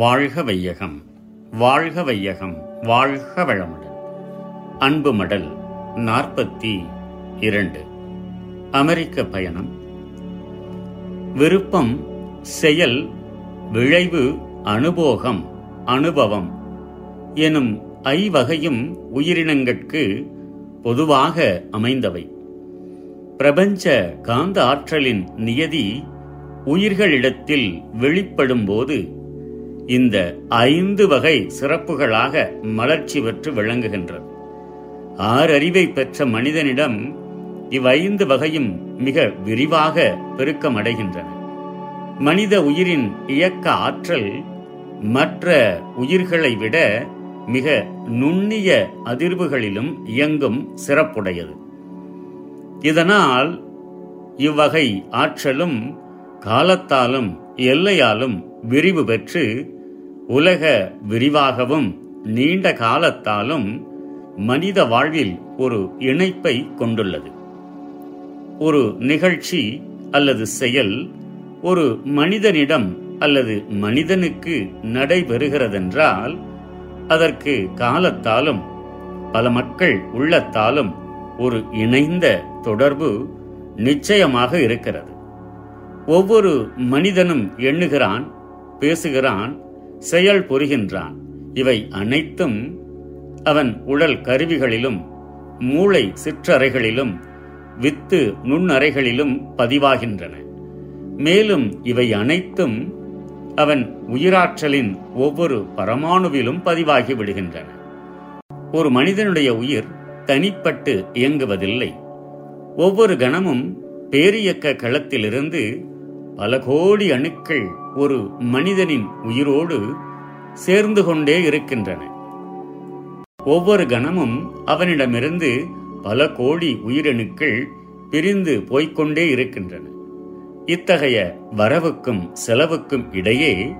வாழ்க வையகம் வாழ்க வையகம் வாழ்க வளமுடன். அன்பு மடல் நாற்பத்தி இரண்டு. அமெரிக்க பயணம். விருப்பம் செயல் விளைவு அனுபோகம் அனுபவம் எனும் ஐவகையும் உயிரினங்கட்கு பொதுவாக அமைந்தவை. பிரபஞ்ச காந்த ஆற்றலின் நியதி உயிர்களிடத்தில் வெளிப்படும்போது இந்த ஐந்து வகை சிறப்புகளாக மலர்ச்சி பெற்று விளங்குகின்றது. ஆறறிவை பெற்ற மனிதனிடம் இவ்வைந்து வகையும் மிக விரிவாக பெருக்கமடைகின்றன. மனித உயிரின் இயக்க ஆற்றல் மற்ற உயிர்களை விட மிக நுண்ணிய அதிர்வுகளிலும் இயங்கும் சிறப்புடையது. இதனால் இவ்வகை ஆற்றலும் காலத்தாலும் எல்லையாலும் விரிவு பெற்று உலக விரிவாகவும் நீண்ட காலத்தாலும் மனித வாழ்வில் ஒரு இணைப்பை கொண்டுள்ளது. ஒரு நிகழ்ச்சி அல்லது செயல் ஒரு மனிதனிடம் அல்லது மனிதனுக்கு நடைபெறுகிறதென்றால் அதற்கு காலத்தாலும் பல மக்கள் உள்ளத்தாலும் ஒரு இணைந்த தொடர்பு நிச்சயமாக இருக்கிறது. ஒவ்வொரு மனிதனும் எண்ணுகிறான் பேசுகிறான் செயல் புரிகின்றான். இவை அனைத்தும் அவன் உடல் கருவிகளிலும் மூளை சிற்றறைகளிலும் வித்து நுண்ணறைகளிலும் பதிவாகின்றன. மேலும் இவை அனைத்தும் அவன் உயிராற்றலின் ஒவ்வொரு பரமாணுவிலும் பதிவாகி விடுகின்றன. ஒரு மனிதனுடைய உயிர் தனிப்பட்டு இயங்குவதில்லை. ஒவ்வொரு கணமும் பேரியக்க களத்திலிருந்து பல கோடி அணுக்கள் ஒரு மனிதனின் உயிரோடு சேர்ந்து கொண்டே இருக்கின்றன. ஒவ்வொரு கணமும் அவனிடமிருந்து பல கோடி உயிரணுக்கள் பிரிந்து போய்க்கொண்டே இருக்கின்றன. இத்தகைய வரவுக்கும் செலவுக்கும் இடையே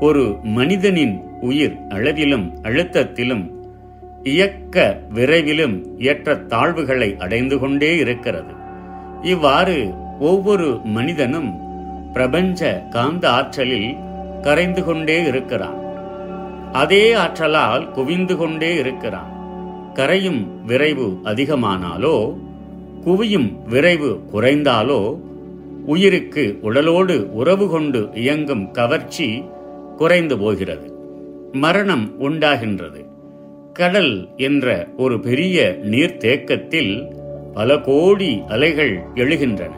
ஒரு மனிதனின் உயிர் அளவிலும் அழுத்தத்திலும் இயக்க விரைவிலும் ஏற்ற தாழ்வுகளை அடைந்து கொண்டே இருக்கிறது. இவ்வாறு ஒவ்வொரு மனிதனும் பிரபஞ்ச காந்த ஆற்றலில் கரைந்து கொண்டே இருக்கிறான். அதே ஆற்றலால் குவிந்து கொண்டே இருக்கிறான். கரையும் விரைவு அதிகமானாலோ குவியும் விரைவு குறைந்தாலோ உயிருக்கு உடலோடு உறவு கொண்டு இயங்கும் கவர்ச்சி குறைந்து போகிறது. மரணம் உண்டாகின்றது. கடல் என்ற ஒரு பெரிய நீர்த்தேக்கத்தில் பல கோடி அலைகள் எழுகின்றன.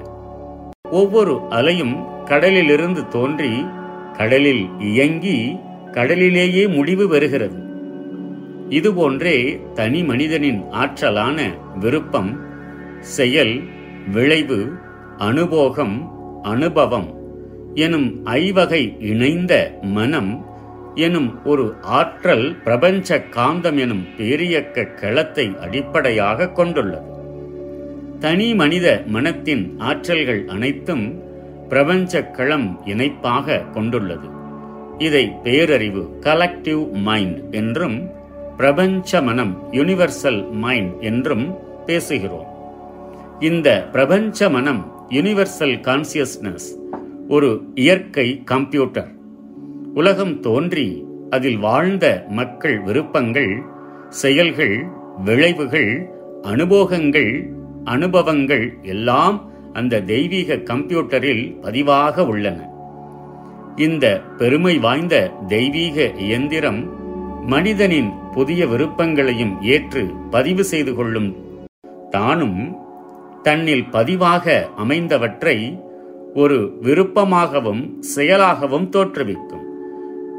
ஒவ்வொரு அலையும் கடலிலிருந்து தோன்றி கடலில் இயங்கி கடலிலேயே முடிவு பெறுகிறது இதுபோன்றே தனி மனிதனின் ஆற்றலான விருப்பம் செயல் விளைவு அனுபோகம் அனுபவம் எனும் ஐவகை இணைந்த மனம் எனும் ஒரு ஆற்றல் பிரபஞ்ச காந்தம் எனும் பேரியக்க களத்தை அடிப்படையாக கொண்டுள்ளது. தனி மனித மனத்தின் ஆற்றல்கள் அனைத்தும் பிரபஞ்ச களம் இணைப்பாக கொண்டுள்ளது. இதை பேரறிவு கலெக்டிவ் மைண்ட் என்றும் பிரபஞ்ச மனம் யுனிவர்சல் மைண்ட் என்றும் பேசுகிறோம். இந்த பிரபஞ்ச மனம் யுனிவர்சல் கான்சியஸ்னஸ் ஒரு இயற்கை கம்ப்யூட்டர் உலகம் தோன்றி அதில் வாழ்ந்த மக்கள் விருப்பங்கள் செயல்கள் விளைவுகள் அனுபோகங்கள் அனுபவங்கள் எல்லாம் அந்த தெய்வீக கம்ப்யூட்டரில் பதிவாக உள்ளன. இந்த பெருமை வாய்ந்த தெய்வீக இயந்திரம் மனிதனின் புதிய விருப்பங்களையும் ஏற்று பதிவு செய்து கொள்ளும். தானும் தன்னில் பதிவாக அமைந்தவற்றை ஒரு விருப்பமாகவும் செயலாகவும் தோற்றுவிக்கும்.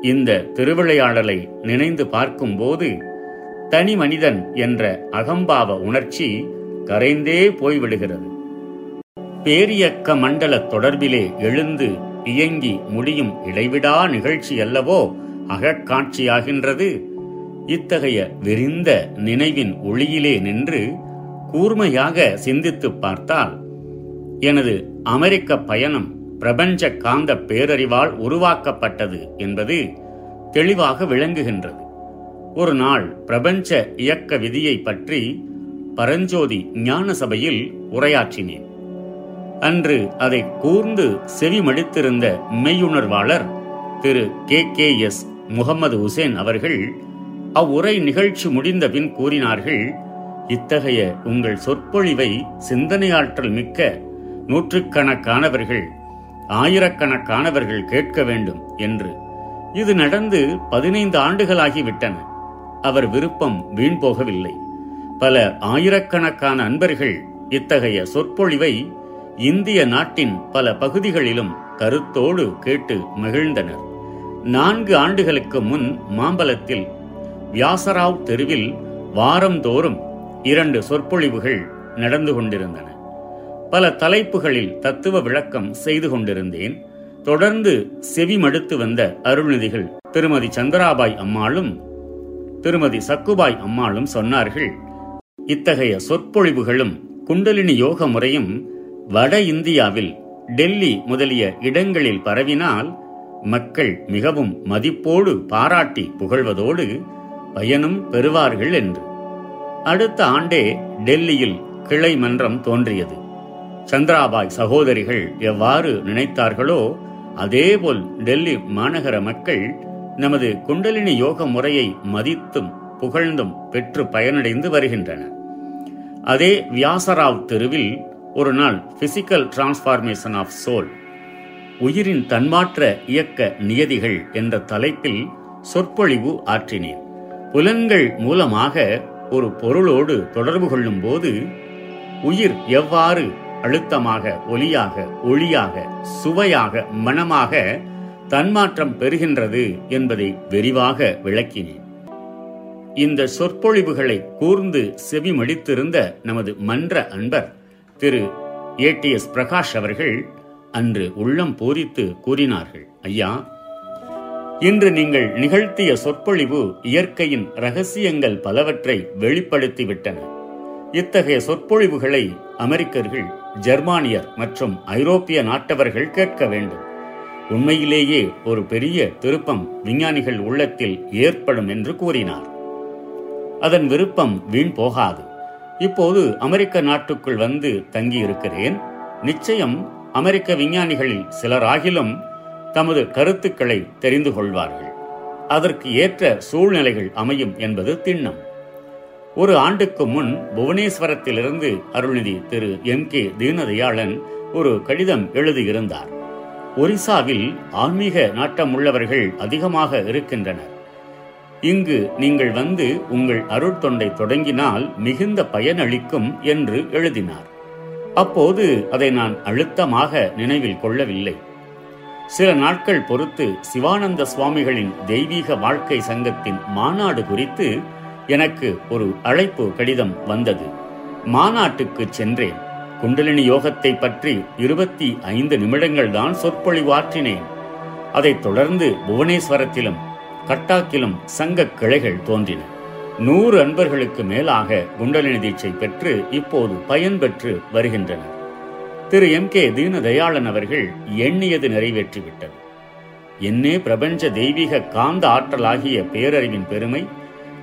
இந்த திருவிளையாடலை நினைந்து பார்க்கும்போது தனி மனிதன் என்ற அகம்பாவ உணர்ச்சி கரைந்தே போய்விடுகிறது. பேரியக்க மண்டல தொடர்பிலே எழுந்து இயங்கி முடியும் இடைவிடா நிகழ்ச்சி அல்லவோ அகக்காட்சியாகின்றது இத்தகைய விரிந்த நினைவின் ஒளியிலே நின்று கூர்மையாக சிந்தித்துப் பார்த்தால் எனது அமெரிக்க பயணம் பிரபஞ்ச காந்த பேரறிவால் உருவாக்கப்பட்டது என்பது தெளிவாக விளங்குகின்றது. ஒரு நாள் பிரபஞ்ச இயக்க விதியை பற்றி பரஞ்சோதி ஞான சபையில் உரையாற்றினேன். அன்று அதை கூர்ந்து செவிமடித்திருந்த மெய்யுணர்வாளர் Thiru K. K. S. Mohammed Hussain அவர்கள் அவ்வுரை நிகழ்ச்சி முடிந்த பின் கூறினார்கள் இத்தகைய உங்கள் சொற்பொழிவை சிந்தனையாற்றல் மிக்க நூற்றுக்கணக்கானவர்கள் ஆயிரக்கணக்கானவர்கள் கேட்க வேண்டும் என்று. இது நடந்து பதினைந்து ஆண்டுகளாகிவிட்டன. அவர் விருப்பம் வீண் போகவில்லை. பல ஆயிரக்கணக்கான அன்பர்கள் இத்தகைய சொற்பொழிவை இந்திய நாட்டின் பல பகுதிகளிலும் கருத்தோடு கேட்டு மகிழ்ந்தனர். நான்கு ஆண்டுகளுக்கு முன் மாம்பலத்தில் வியாசராவ் தெருவில் வாரந்தோறும் இரண்டு சொற்பொழிவுகள் நடந்து கொண்டிருந்தன. பல தலைப்புகளில் தத்துவ விளக்கம் செய்து கொண்டிருந்தேன். தொடர்ந்து செவி மடுத்து வந்த அருள்நிதிகள் திருமதி சந்திராபாய் அம்மாளும் திருமதி சக்குபாய் அம்மாளும் சொன்னார்கள் இத்தகைய சொற்பொழிவுகளும் குண்டலினி யோக முறையும் வட இந்தியாவில் டெல்லி முதலிய இடங்களில் பரவினால் மக்கள் மிகவும் மதிப்போடு பாராட்டி புகழ்வதோடு பயனும் பெறுவார்கள் என்று. அடுத்த ஆண்டே டெல்லியில் கிளை மன்றம் தோன்றியது. சந்திராபாய் சகோதரிகள் எவ்வாறு நினைத்தார்களோ அதேபோல் டெல்லி மாநகர மக்கள் நமது குண்டலினி யோக முறையை மதித்தும் புகழ்ந்தும் பெற்று பயனடைந்து வருகின்றனர். அதே வியாசராவ் தெருவில் ஒரு நாள் பிசிக்கல் டிரான்ஸ்பார்மேஷன் ஆஃப் சோல் உயிரின் தன்மாற்ற இயக்க நியதிகள் என்ற தலைப்பில் சொற்பொழிவு ஆற்றினேன். புலன்கள் மூலமாக ஒரு பொருளோடு தொடர்பு கொள்ளும் போது உயிர் எவ்வாறு அழுத்தமாக ஒலியாக ஒளியாக சுவையாக மனமாக தன்மாற்றம் பெறுகின்றது என்பதை விரிவாக விளக்கினேன். இந்த சொற்பொழிவுகளை கூர்ந்து செவிமடித்திருந்த நமது மன்ற அன்பர் திரு ஏடிஎஸ் பிரகாஷ் அவர்கள் அன்று உள்ளம் பூரித்து கூறினார்கள். ஐயா இன்று நீங்கள் நிகழ்த்திய சொற்பொழிவு இயற்கையின் ரகசியங்கள் பலவற்றை வெளிப்படுத்திவிட்டன. இத்தகைய சொற்பொழிவுகளை அமெரிக்கர்கள் ஜெர்மானியர் மற்றும் ஐரோப்பிய நாட்டவர்கள் கேட்க வேண்டும். உண்மையிலேயே ஒரு பெரிய திருப்பம் விஞ்ஞானிகள் உள்ளத்தில் ஏற்படும் என்று கூறினார். அதன் விருப்பம் வீண் போகாது. இப்போது அமெரிக்க நாட்டுக்குள் வந்து தங்கியிருக்கிறேன். நிச்சயம் அமெரிக்க விஞ்ஞானிகளில் சிலராகிலும் தமது கருத்துக்களை தெரிந்து கொள்வார்கள். அதற்கு ஏற்ற சூழ்நிலைகள் அமையும் என்பது திண்ணம். ஒரு ஆண்டுக்கு முன் புவனேஸ்வரத்திலிருந்து அருள்நிதி திரு. எம். கே. தீனதயாளன் ஒரு கடிதம் எழுதியிருந்தார். ஒரிசாவில் ஆன்மீக நாட்டம் உள்ளவர்கள் அதிகமாக இருக்கின்றனர். இங்கு நீங்கள் வந்து உங்கள் அருட்தொண்டை தொடங்கினால் மிகுந்த பயனளிக்கும் என்று எழுதினார். அப்போது அதை நான் அழுத்தமாக நினைவில் கொள்ளவில்லை. சில நாட்கள் பொறுத்து சிவானந்த சுவாமிகளின் தெய்வீக வாழ்க்கை சங்கத்தின் மாநாடு குறித்து எனக்கு ஒரு அழைப்பு கடிதம் வந்தது. மாநாட்டுக்கு சென்றேன். குண்டலினி யோகத்தை பற்றி இருபத்தி ஐந்து நிமிடங்கள் தான் சொற்பொழிவாற்றினேன். அதைத் தொடர்ந்து புவனேஸ்வரத்திலும் கட்டாக்கிலும் சங்க கிளைகள் தோன்றின. நூறு அன்பர்களுக்கு மேலாக குண்டலினி தீட்சை பெற்று இப்போது பயன்பெற்று வருகின்றனர். திரு எம் கே தீனதயாளன் அவர்கள் எண்ணியது நிறைவேற்றிவிட்டது. என்னே பிரபஞ்ச தெய்வீக காந்த ஆற்றலாகிய பேரறிவின் பெருமை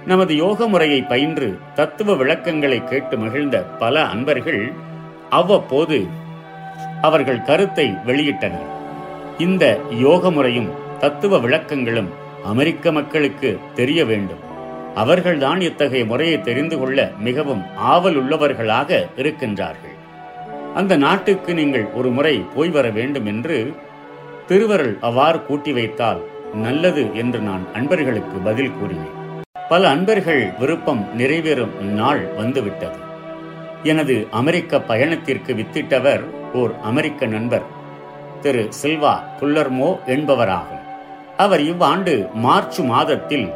நமது யோக முறையை பயின்று தத்துவ விளக்கங்களை கேட்டு மகிழ்ந்த பல அன்பர்கள் அவ்வப்போது அவர்கள் கருத்தை வெளியிட்டனர். இந்த யோக முறையும் தத்துவ விளக்கங்களும் அமெரிக்க மக்களுக்கு தெரிய வேண்டும். அவர்கள்தான் இத்தகைய முறையை தெரிந்து கொள்ள மிகவும் ஆவல் உள்ளவர்களாக இருக்கின்றார்கள். அந்த நாட்டுக்கு நீங்கள் ஒரு முறை போய் வர வேண்டும் என்று திருவருள் அவ்வாறு கூட்டி வைத்தால் நல்லது என்று நான் அன்பர்களுக்கு பதில் கூறினேன். பல அன்பர்கள் விருப்பம் நிறைவேறும் நாள் வந்துவிட்டது. எனது அமெரிக்க பயணத்திற்கு வித்திட்டவர் ஓர் அமெரிக்க நண்பர் திரு சில்வா குல்லர்மோ என்பவராகும். அவர் இவ்வாண்டு மார்ச் மாதத்தில்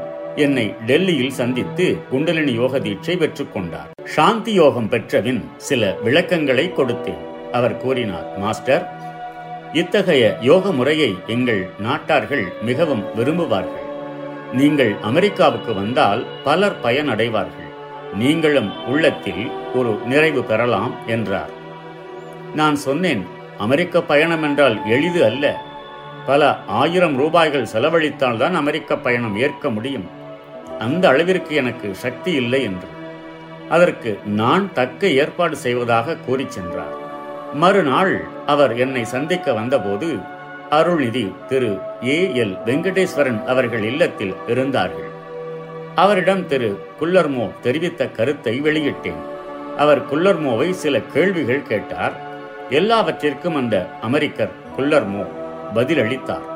என்னை டெல்லியில் சந்தித்து குண்டலினி யோக தீட்சை பெற்றுக்கொண்டார் சாந்தி யோகம் பெற்றபின் சில விளக்கங்களை கொடுத்தேன். அவர் கூறினார் மாஸ்டர் இத்தகைய யோக முறையை எங்கள் நாட்டார்கள் மிகவும் விரும்புவார்கள். நீங்கள் அமெரிக்காவுக்கு வந்தால் பலர் பயனடைவார்கள். நீங்களும் உள்ளத்தில் ஒரு நிறைவு பெறலாம் என்றார். நான் சொன்னேன் அமெரிக்க பயணம் என்றால் எளிது அல்ல. பல ஆயிரம் ரூபாய்கள் செலவழித்தால் தான் அமெரிக்க பயணம் ஏற்க முடியும். அந்த அளவிற்கு எனக்கு சக்தி இல்லை என்று. அதற்கு நான் தக்க ஏற்பாடு செய்வதாக கூறி சென்றார். மறுநாள் அவர் என்னை சந்திக்க வந்தபோது அருள்நிதி திரு ஏ எல் வெங்கடேஸ்வரன் அவர்கள் இல்லத்தில் இருந்தார்கள். அவரிடம் திரு குல்லர்மோ தெரிவித்த கருத்தை வெளியிட்டேன். அவர் குல்லர்மோவை சில கேள்விகள் கேட்டார். எல்லாவற்றிற்கும் அந்த அமெரிக்கர் குல்லர்மோ பதிலளித்தார்.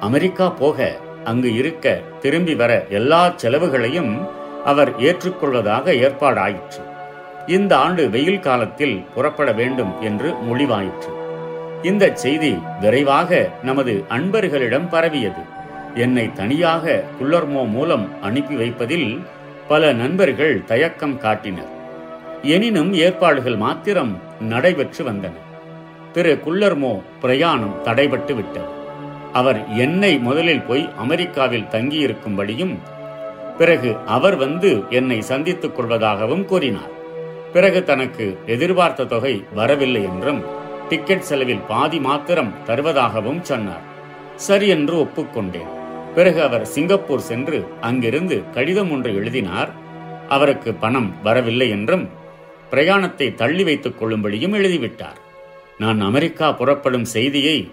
அமெரிக்கா போக அங்கு இருக்க திரும்பி வர எல்லா செலவுகளையும் அவர் ஏற்றுக்கொள்வதாக ஏற்பாடாயிற்று. இந்த ஆண்டு வெயில் காலத்தில் புறப்பட வேண்டும் என்று முடிவாயிற்று. இந்த செய்தி விரைவாக நமது அன்பர்களிடம் பரவியது. என்னை தனியாக குள்ளர்மோ மூலம் அனுப்பி வைப்பதில் பல நண்பர்கள் தயக்கம் காட்டினர். எனினும் ஏற்பாடுகள் மாத்திரம் நடைபெற்று வந்தன. திரு குல்லர்மோ பிரயாணம் தடைபட்டு விட்டது. அவர் என்னை முதலில் போய் அமெரிக்காவில் தங்கியிருக்கும்படியும் பிறகு அவர் வந்து என்னை சந்தித்துக் கொள்வதாகவும் கூறினார். பிறகு தனக்கு எதிர்பார்த்த தொகை வரவில்லை என்றும் டிக்கெட் செலவில் பாதி மாத்திரம் தருவதாகவும் சொன்னார். சரி என்று ஒப்புக்கொண்டேன். பிறகு அவர் சிங்கப்பூர் சென்று அங்கிருந்து கடிதம் ஒன்று எழுதினார். அவருக்கு பணம் வரவில்லை என்றும் பிரயாணத்தை தள்ளி வைத்துக் கொள்ளும்படியும் எழுதிவிட்டார். நான் அமெரிக்கா புறப்படும் செய்தியை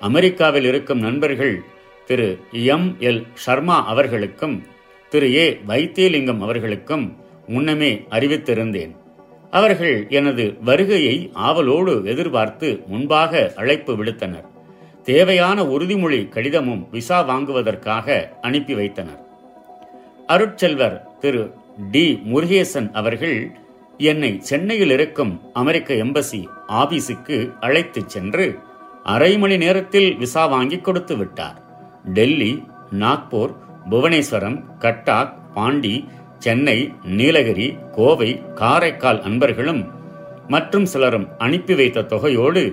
அமெரிக்காவில் இருக்கும் நண்பர்கள் திரு எம் எல் சர்மா அவர்களுக்கும் திரு ஏ வைத்தியலிங்கம் அவர்களுக்கும் முன்னமே அறிவித்திருந்தேன். அவர்கள் எனது வருகையை ஆவலோடு எதிர்பார்த்து முன்பாக அழைப்பு விடுத்தனர். தேவையான உறுதிமொழி கடிதமும் விசா வாங்குவதற்காக அனுப்பி வைத்தனர். அருட்செல்வர் திரு டி முருகேசன் அவர்கள் என்னை சென்னையில் இருக்கும் அமெரிக்க எம்பசி ஆபீஸுக்கு அழைத்துச் சென்று அரை மணி நேரத்தில் விசா வாங்கி கொடுத்து விட்டார். டெல்லி நாக்பூர் புவனேஸ்வரம் கட்டாக் பாண்டி சென்னை நீலகிரி கோவை காரைக்கால் அன்பர்களும் மற்றும் சிலரும் அனுப்பி வைத்த தொகையோடு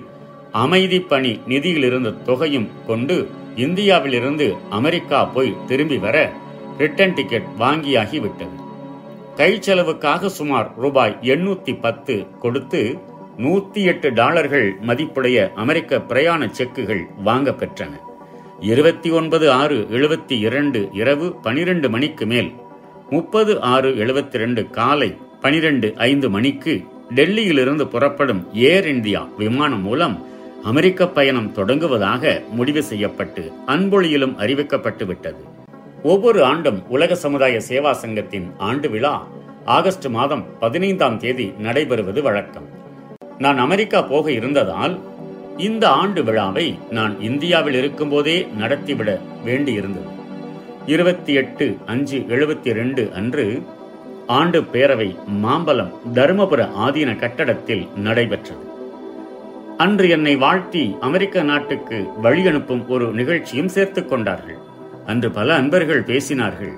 அமைதி பணி நிதியில் இருந்த தொகையும் கொண்டு இந்தியாவிலிருந்து அமெரிக்கா போய் திரும்பி வர ரிட்டர்ன் டிக்கெட் வாங்கியாகிவிட்டது கை செலவுக்காக சுமார் ரூபாய் எண்ணூத்தி பத்து கொடுத்து நூத்தி எட்டு டாலர்கள் மதிப்புடைய அமெரிக்க பிரயாண செக்குகள் வாங்க பெற்றன. இருபத்தி ஒன்பது ஆறு எழுபத்தி இரண்டு இரவு பனிரெண்டு மணிக்கு மேல் முப்பது ஆறு எழுபத்தி ரெண்டு காலை பனிரெண்டு ஐந்து மணிக்கு டெல்லியிலிருந்து புறப்படும் ஏர் இந்தியா விமானம் மூலம் அமெரிக்க பயணம் தொடங்குவதாக முடிவு செய்யப்பட்டு அன்பொழியிலும் அறிவிக்கப்பட்டு விட்டது. ஒவ்வொரு ஆண்டும் உலக சமுதாய சேவா சங்கத்தின் ஆண்டு விழா ஆகஸ்ட் மாதம் பதினைந்தாம் தேதி நடைபெறுவது வழக்கம். நான் அமெரிக்கா போக இருந்ததால் இந்த ஆண்டு விழாவை நான் இந்தியாவில் இருக்கும்போதே நடத்திவிட வேண்டியிருந்தது. இருபத்தி எட்டு அஞ்சு எழுபத்தி ரெண்டு அன்று ஆண்டு பேரவை மாம்பலம் தருமபுர ஆதீன கட்டடத்தில் நடைபெற்றது. அன்று என்னை வாழ்த்தி அமெரிக்க நாட்டுக்கு வழி அனுப்பும் ஒரு நிகழ்ச்சியும் சேர்த்துக் கொண்டார்கள். அன்று பல அன்பர்கள் பேசினார்கள்.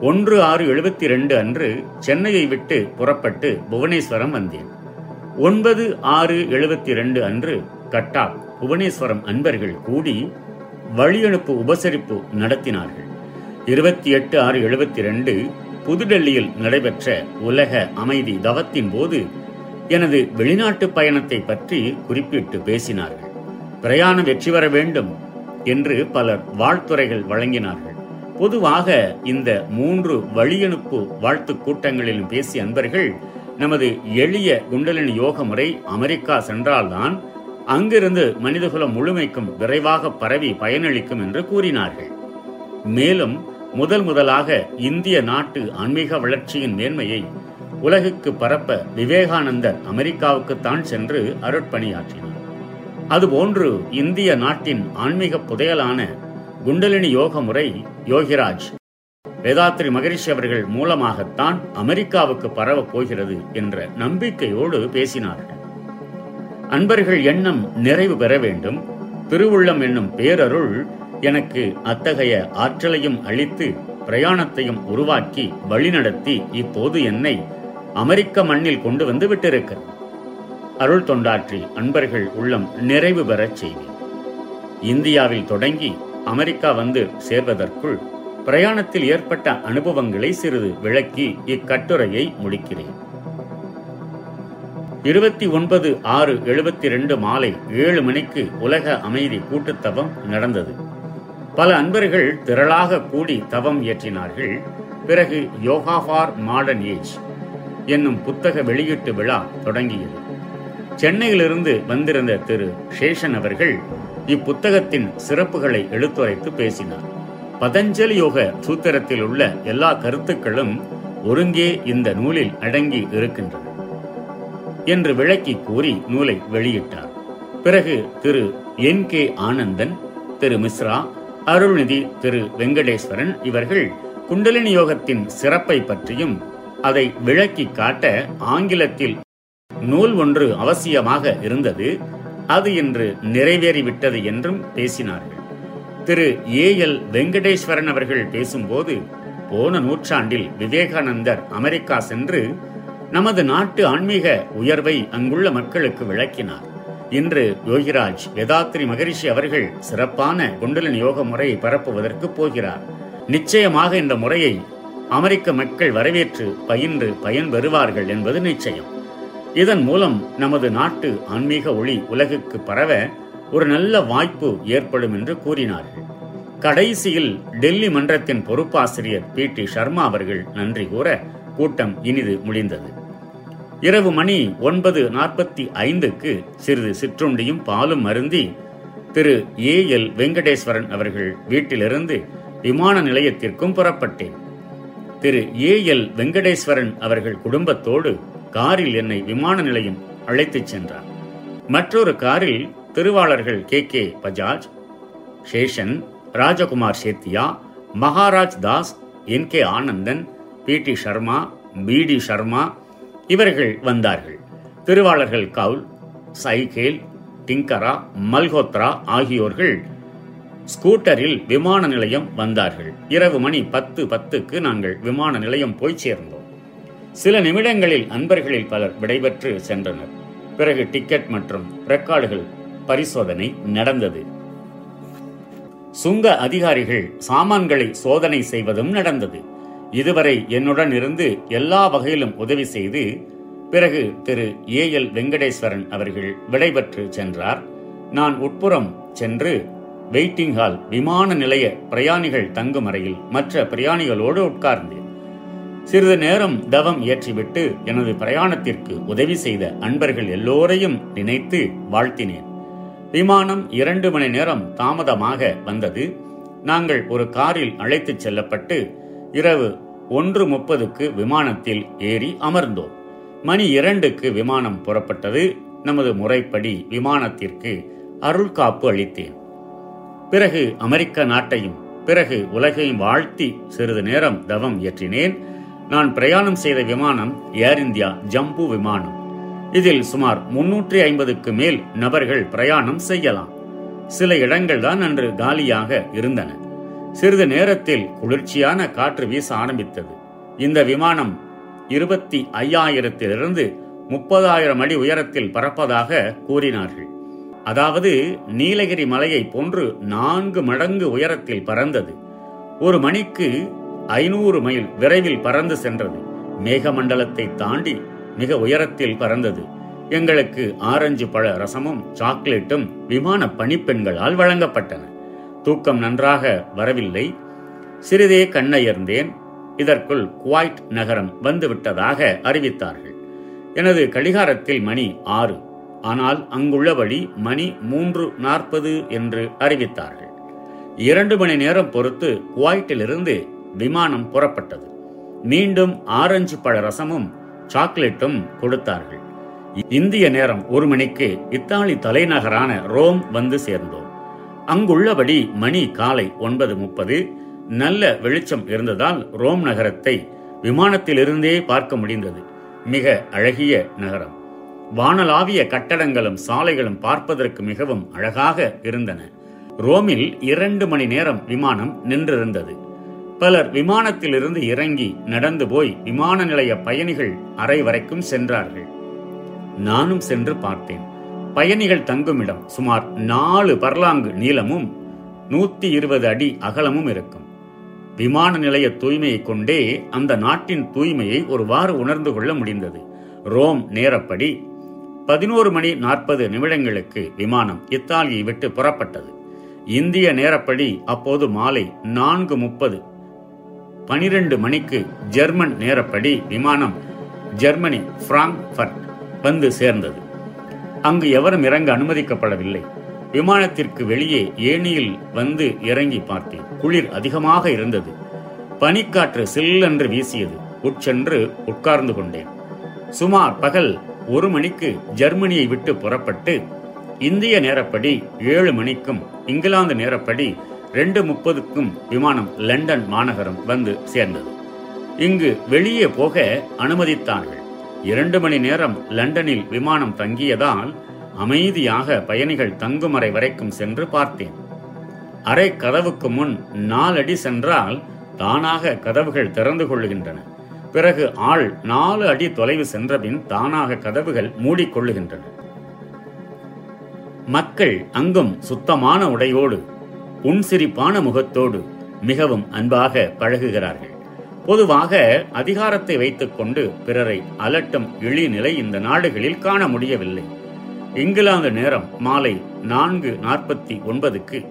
ஒன்று ஆறு எழுபத்தி ரெண்டு அன்று சென்னையை விட்டு புறப்பட்டு புவனேஸ்வரம் வந்தேன். ஒன்பது ஆறு எழுபத்தி ரெண்டு அன்று கட்டாக் புவனேஸ்வரம் அன்பர்கள் கூடி வழியனுப்பு உபசரிப்பு நடத்தினார்கள். இருபத்தி எட்டு ஆறு எழுபத்தி ரெண்டு புதுடெல்லியில் நடைபெற்ற உலக அமைதி தவத்தின் போது எனது வெளிநாட்டு பயணத்தை பற்றி குறிப்பிட்டு பேசினார்கள். பிரயாணம் வெற்றி பெற வேண்டும். என்று பலர் வாழ்த்துறைகள் வழங்கினார்கள். பொதுவாக இந்த மூன்று வழியனுப்பு வாழ்த்து கூட்டங்களிலும் பேசிய அன்பர்கள் நமது எளிய குண்டலினி யோக முறை அமெரிக்கா சென்றால்தான் அங்கிருந்து மனிதகுலம் முழுமைக்கும் விரைவாக பரவி பயனளிக்கும் என்று கூறினார்கள். மேலும் முதல் முதலாக இந்திய நாட்டு ஆன்மீக வளர்ச்சியின் மேன்மையை உலகுக்கு பரப்ப விவேகானந்தர் அமெரிக்காவுக்குத்தான் சென்று அருட்பணியாற்றினார். அதுபோன்று இந்திய நாட்டின் ஆன்மீக புதையலான குண்டலினி யோக முறை யோகிராஜ் வேதாத்ரி மகரிஷி அவர்கள் மூலமாகத்தான் அமெரிக்காவுக்கு பரவப் போகிறது என்ற நம்பிக்கையோடு பேசினார்கள். அன்பர்கள் எண்ணம் நிறைவு பெற வேண்டும். திருவுள்ளம் என்னும் பேரருள் எனக்கு அத்தகைய ஆற்றலையும் அளித்து பிரயாணத்தையும் உருவாக்கி வழிநடத்தி இப்போது என்னை அமெரிக்க மண்ணில் கொண்டு வந்து விட்டிருக்கிறது. அருள் தொண்டாற்றி அன்பர்கள் உள்ளம் நிறைவு பெறச் செய்தி இந்தியாவில் தொடங்கி அமெரிக்கா வந்து சேர்வதற்குள் பிரயாணத்தில் ஏற்பட்ட அனுபவங்களை சிறிது விளக்கி இக்கட்டுரையை முடிக்கிறேன். இருபத்தி ஒன்பது ஆறு எழுபத்தி ரெண்டு மாலை ஏழு மணிக்கு உலக அமைதி கூட்டுத்தவம் நடந்தது. பல அன்பர்கள் திரளாக கூடி தவம் இயற்றினார்கள் பிறகு யோகா ஃபார் மாடர்ன் ஏஜ் என்னும் புத்தக வெளியீட்டு விழா தொடங்கியது. சென்னையிலிருந்து வந்திருந்த திரு. சேஷன் அவர்கள் இப்புத்தகத்தின் சிறப்புகளை எடுத்துரைத்து பேசினார். பதஞ்சலி யோக சூத்திரத்தில் உள்ள எல்லா கருத்துக்களும் ஒருங்கே இந்த நூலில் அடங்கி இருக்கின்றன என்று விளக்கி கூறி நூலை வெளியிட்டார். பிறகு திரு. என். கே. ஆனந்தன் திரு. மிஸ்ரா அருள்நிதி திரு. வெங்கடேஸ்வரன் இவர்கள் குண்டலினி யோகத்தின் சிறப்பை பற்றியும் அதை விளக்கி காட்ட ஆங்கிலத்தில் நூல் ஒன்று அவசியமாக இருந்தது அது இன்று நிறைவேறிவிட்டது என்றும் பேசினார்கள். திரு ஏ எல் வெங்கடேஸ்வரன் அவர்கள் பேசும்போது போன நூற்றாண்டில் விவேகானந்தர் அமெரிக்கா சென்று நமது நாட்டு ஆன்மீக உயர்வை அங்குள்ள மக்களுக்கு விளக்கினார். இன்று யோகிராஜ் வேதாத்ரி மகரிஷி அவர்கள் சிறப்பான குண்டலின் யோக முறையை பரப்புவதற்கு போகிறார். நிச்சயமாக இந்த முறையை அமெரிக்க மக்கள் வரவேற்று பயின்று பயன் பெறுவார்கள் என்பது நிச்சயம். இதன் மூலம் நமது நாட்டு ஆன்மீக ஒளி உலகுக்கு பரவ ஒரு நல்ல வாய்ப்பு ஏற்படும் என்று கூறினார்கள். கடைசியில் டெல்லி மன்றத்தின் பொறுப்பாசிரியர் பி டி சர்மா அவர்கள் நன்றி கூற கூட்டம் இனிது முடிந்தது. இரவு மணி ஒன்பது நாற்பத்தி ஐந்துக்கு சிறிது சிற்றுண்டியும் பாலும் அருந்தி திரு ஏ எல் வெங்கடேஸ்வரன் அவர்கள் வீட்டிலிருந்து விமான நிலையத்திற்கும் புறப்பட்டேன். திரு ஏ எல் வெங்கடேஸ்வரன் அவர்கள் குடும்பத்தோடு காரில் என்னை விமான நிலையம் அழைத்துச் சென்றார். மற்றொரு காரில் திருவாளர்கள் K. K. Bajaj Seshan Rajkumar Sethia Maharaj Das N. K. Anandan P. D. Sharma P. D. Sharma இவர்கள் வந்தார்கள். திருவாளர்கள் கவுல் சைகேல் டிங்கரா மல்ஹோத்ரா ஆகியோர்கள் ஸ்கூட்டரில் விமான நிலையம் வந்தார்கள். இரவு மணி பத்து பத்துக்கு நாங்கள் விமான நிலையம் போய் சேர்ந்தோம். சில நிமிடங்களில் அன்பர்களில் பலர் விடைபெற்று சென்றனர். பிறகு டிக்கெட் மற்றும் ரெக்கார்டுகள் பரிசோதனை நடந்தது. சுங்க அதிகாரிகள் சாமான்களை சோதனை செய்வதும் நடந்தது. இதுவரை என்னுடன் இருந்து எல்லா வகையிலும் உதவி செய்து பிறகு திரு ஏ எல் வெங்கடேஸ்வரன் அவர்கள் விடைபெற்று சென்றார். நான் உட்புறம் சென்று வெயிட்டிங் ஹால் விமான நிலைய பிரயாணிகள் தங்கும் அறையில் மற்ற பிரயாணிகளோடு உட்கார்ந்தேன். சிறிது நேரம் தவம் இயற்றிவிட்டு எனது பிரயாணத்திற்கு உதவி செய்த அன்பர்கள் எல்லோரையும் நினைத்து வாழ்த்தினேன். விமானம் இரண்டு மணி நேரம் தாமதமாக வந்தது. நாங்கள் ஒரு காரில் அழைத்துச் செல்லப்பட்டு இரவு ஒன்று முப்பதுக்கு விமானத்தில் ஏறி அமர்ந்தோம். மணி இரண்டுக்கு விமானம் புறப்பட்டது. நமது முறைப்படி விமானத்திற்கு அருள் காப்பு அளித்தேன். பிறகு அமெரிக்க நாட்டையும் பிறகு உலகையும் வாழ்த்தி சிறிது நேரம் தவம் இயற்றினேன் நான் பிரயாணம் செய்த விமானம் ஏர் இந்தியா ஜம்பு விமானம். இதில் சுமார் முன்னூற்றி ஐம்பதுக்கு மேல் நபர்கள் பிரயாணம் செய்யலாம். சில இடங்கள் தான் அன்று காலியாக இருந்தன. சிறிது நேரத்தில் குளிர்ச்சியான காற்று வீச ஆரம்பித்தது. இந்த விமானம் இருபத்தி ஐயாயிரத்திலிருந்து முப்பதாயிரம் அடி உயரத்தில் பறப்பதாக கூறினார்கள். அதாவது நீலகிரி மலையை போன்று நான்கு மடங்கு உயரத்தில் பறந்தது. ஒரு மணிக்கு ஐநூறு மைல் விரைவில் பறந்து சென்றது. மேகமண்டலத்தை தாண்டி மிக உயரத்தில் பறந்தது. எங்களுக்கு ஆரஞ்சு பழ ரசமும் சாக்லேட்டும் விமான பணிப்பெண்களால் வழங்கப்பட்டன. தூக்கம் நன்றாக வரவில்லை. சிறிதே கண்ணயர்ந்தேன். இதற்குள் குவாய்ட் நகரம் வந்துவிட்டதாக அறிவித்தார்கள். எனது கடிகாரத்தில் மணி ஆறு. ஆனால் அங்குள்ளபடி மணி மூன்று நாற்பது என்று அறிவித்தார்கள். இரண்டு மணி நேரம் பொறுத்து குவாய்ட்டிலிருந்து விமானம் புறப்பட்டது. மீண்டும் ஆரஞ்சு பழ ரசமும் சாக்லேட்டும் கொடுத்தார்கள். இந்திய நேரம் ஒரு மணிக்கு இத்தாலி தலைநகரான ரோம் வந்து சேர்ந்தோம். அங்குள்ளபடி மணி காலை ஒன்பது முப்பது. நல்ல வெளிச்சம் இருந்ததால் ரோம் நகரத்தை விமானத்திலிருந்தே பார்க்க முடிந்தது. மிக அழகிய நகரம். வானலாவிய கட்டடங்களும் சாலைகளும் பார்ப்பதற்கு மிகவும் அழகாக இருந்தன. ரோமில் இரண்டு மணி நேரம் விமானம் நின்றிருந்தது. பலர் விமானத்திலிருந்து இறங்கி நடந்து போய் விமான நிலைய பயணிகள் அறை வரைக்கும் சென்றார்கள். நானும் சென்று பார்த்தேன். பயணிகள் தங்குமிடம் சுமார் நாலு பர்லாங்கு நீளமும் நூத்தி இருபது அடி அகலமும் இருக்கும். விமான நிலைய தூய்மையை கொண்டே அந்த நாட்டின் தூய்மையை ஒருவாறு உணர்ந்து கொள்ள முடிந்தது. ரோம் நேரப்படி பதினோரு மணி நாற்பது நிமிடங்களுக்கு விமானம் இத்தாலியை விட்டு புறப்பட்டது. இந்திய நேரப்படி அப்போது மாலை நான்கு முப்பது பனிரெண்டு மணிக்கு ஜெர்மன் நேரப்படி விமானம் ஜெர்மனி பிராங்க்ஃபர்ட் வந்து சேர்ந்தது. அங்கு எவரும் இறங்க அனுமதிக்கப்படவில்லை. விமானத்திற்கு வெளியே ஏணியில் வந்து இறங்கி பார்த்தேன். குளிர் அதிகமாக இருந்தது. பனிக்காற்று சில்லென்று வீசியது. உட்சென்று உட்கார்ந்து கொண்டேன். சுமார் பகல் ஒரு மணிக்கு ஜெர்மனியை விட்டு புறப்பட்டு இந்திய நேரப்படி ஏழு மணிக்கும் இங்கிலாந்து நேரப்படி ரெண்டு முப்பதுக்கும் விமானம் லண்டன் மாநகரம் வந்து சேர்ந்தது. இங்கு வெளியே போக அனுமதித்தார்கள். இரண்டு மணி நேரம் லண்டனில் விமானம் தங்கியதால் அமைதியாக பயணிகள் தங்குமறை வரைக்கும் சென்று பார்த்தேன். அறை கதவுக்கு முன் நாலடி சென்றால் தானாக கதவுகள் திறந்து கொள்ளுகின்றன. பிறகு ஆள் நாலு அடி தொலைவு சென்றபின் தானாக கதவுகள் மூடிக்கொள்ளுகின்றன மக்கள் அங்கும் சுத்தமான உடையோடு புன்சிரிப்பான முகத்தோடு மிகவும் அன்பாக பழகுகிறார்கள். பொதுவாக அதிகாரத்தை வைத்துக்கொண்டு பிறரை அலட்டும் இழிநிலை இந்த நாடுகளில் காண முடியவில்லை. இங்கிலாந்து நேரம் மாலை நான்கு நாற்பத்தி ஒன்பதுக்கு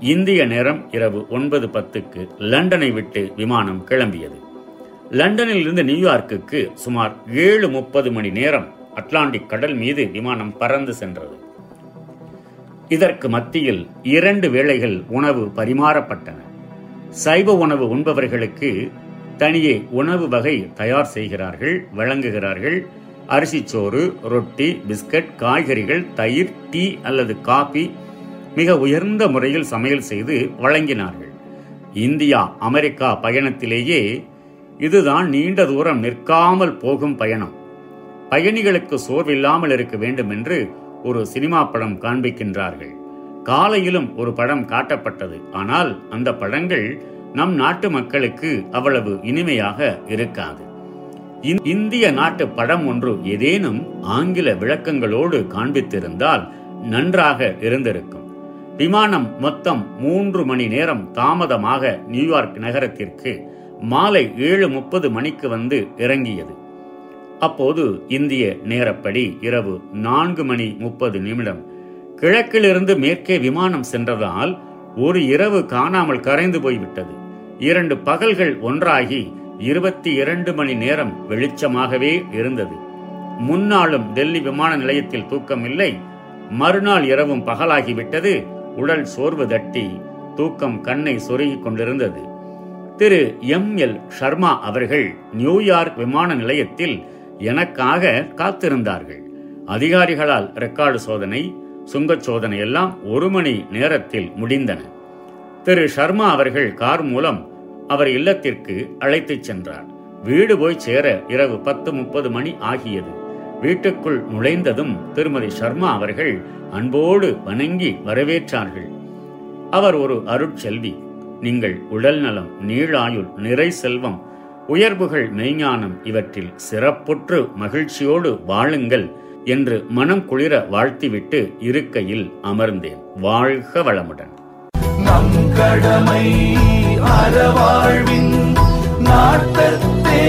இந்திய நேரம் இரவு ஒன்பது பத்துக்கு லண்டனை விட்டு விமானம் கிளம்பியது. லண்டனில் இருந்து நியூயார்க்குக்கு சுமார் ஏழு முப்பது மணி நேரம் அட்லாண்டிக் கடல் மீது விமானம் பறந்து சென்றது. இதற்கு மத்தியில் இரண்டு வேளைகள் உணவு பரிமாறப்பட்டன. சைவ உணவு உண்பவர்களுக்கு தனியே உணவு வகை தயார் செய்கிறார்கள் வழங்குகிறார்கள். அரிசிச்சோறு ரொட்டி பிஸ்கட் காய்கறிகள் தயிர் டீ அல்லது காபி மிக உயர்ந்த முறையில் சமையல் செய்து வழங்கினார்கள். இந்தியா அமெரிக்கா பயணத்திலேயே இதுதான் நீண்ட தூரம் நிற்காமல் போகும் பயணம். பயணிகளுக்கு சோர்வில்லாமல் இருக்க வேண்டும் என்று ஒரு சினிமா படம் காண்பிக்கின்றார்கள். காலையிலும் ஒரு படம் காட்டப்பட்டது. ஆனால் அந்த படங்கள் நம் நாட்டு மக்களுக்கு அவ்வளவு இனிமையாக இருக்காது. இந்- இந்திய நாட்டு படம் ஒன்று ஏதேனும் ஆங்கில விளக்கங்களோடு காண்பித்திருந்தால் நன்றாக இருந்திருக்கும். விமானம் மொத்தம் மூன்று மணி நேரம் தாமதமாக நியூயார்க் நகரத்திற்கு மாலை ஏழு முப்பது மணிக்கு வந்து இறங்கியது. அப்போது இந்திய நேரப்படி இரவு நான்கு மணி முப்பது நிமிடம். கிழக்கிலிருந்து மேற்கே விமானம் சென்றதால் ஒரு இரவு காணாமல் கரைந்து போய்விட்டது. இரண்டு பகல்கள் ஒன்றாகி இருபத்தி இரண்டு மணி நேரம் வெளிச்சமாகவே இருந்தது. முன்னாளும் டெல்லி விமான நிலையத்தில் தூக்கம் இல்லை. மறுநாள் இரவும் பகலாகிவிட்டது. உடல் சோர்வு தட்டி தூக்கம் கண்ணை சொருகிக் கொண்டிருந்தது. திரு எம் எல் சர்மா அவர்கள் நியூயார்க் விமான நிலையத்தில் எனக்காக காத்திருந்தார்கள். அதிகாரிகளால் ரெக்கார்டு சோதனை சுங்கச் சோதனை எல்லாம் ஒரு மணி நேரத்தில் முடிந்தன. திரு சர்மா அவர்கள் கார் மூலம் அவர் இல்லத்திற்கு அழைத்துச் சென்றார். வீடு போய் சேர இரவு பத்து முப்பது மணி ஆகியது. வீட்டுக்குள் நுழைந்ததும் திருமதி சர்மா அவர்கள் அன்போடு வணங்கி வரவேற்றார்கள். அவர் ஒரு அருட்செல்வி. நீங்கள் உடல் நலம் நீளாயுள் நிறை செல்வம் உயர்வுகள் மெய்ஞானம் இவற்றில் சிறப்புற்று மகிழ்ச்சியோடு வாழுங்கள் என்று மனம் குளிர வாழ்த்திவிட்டு இருக்கையில் அமர்ந்தேன். வாழ்க வளமுடன். நம் கடமை அறவாழ்வின் நாட்டத்தே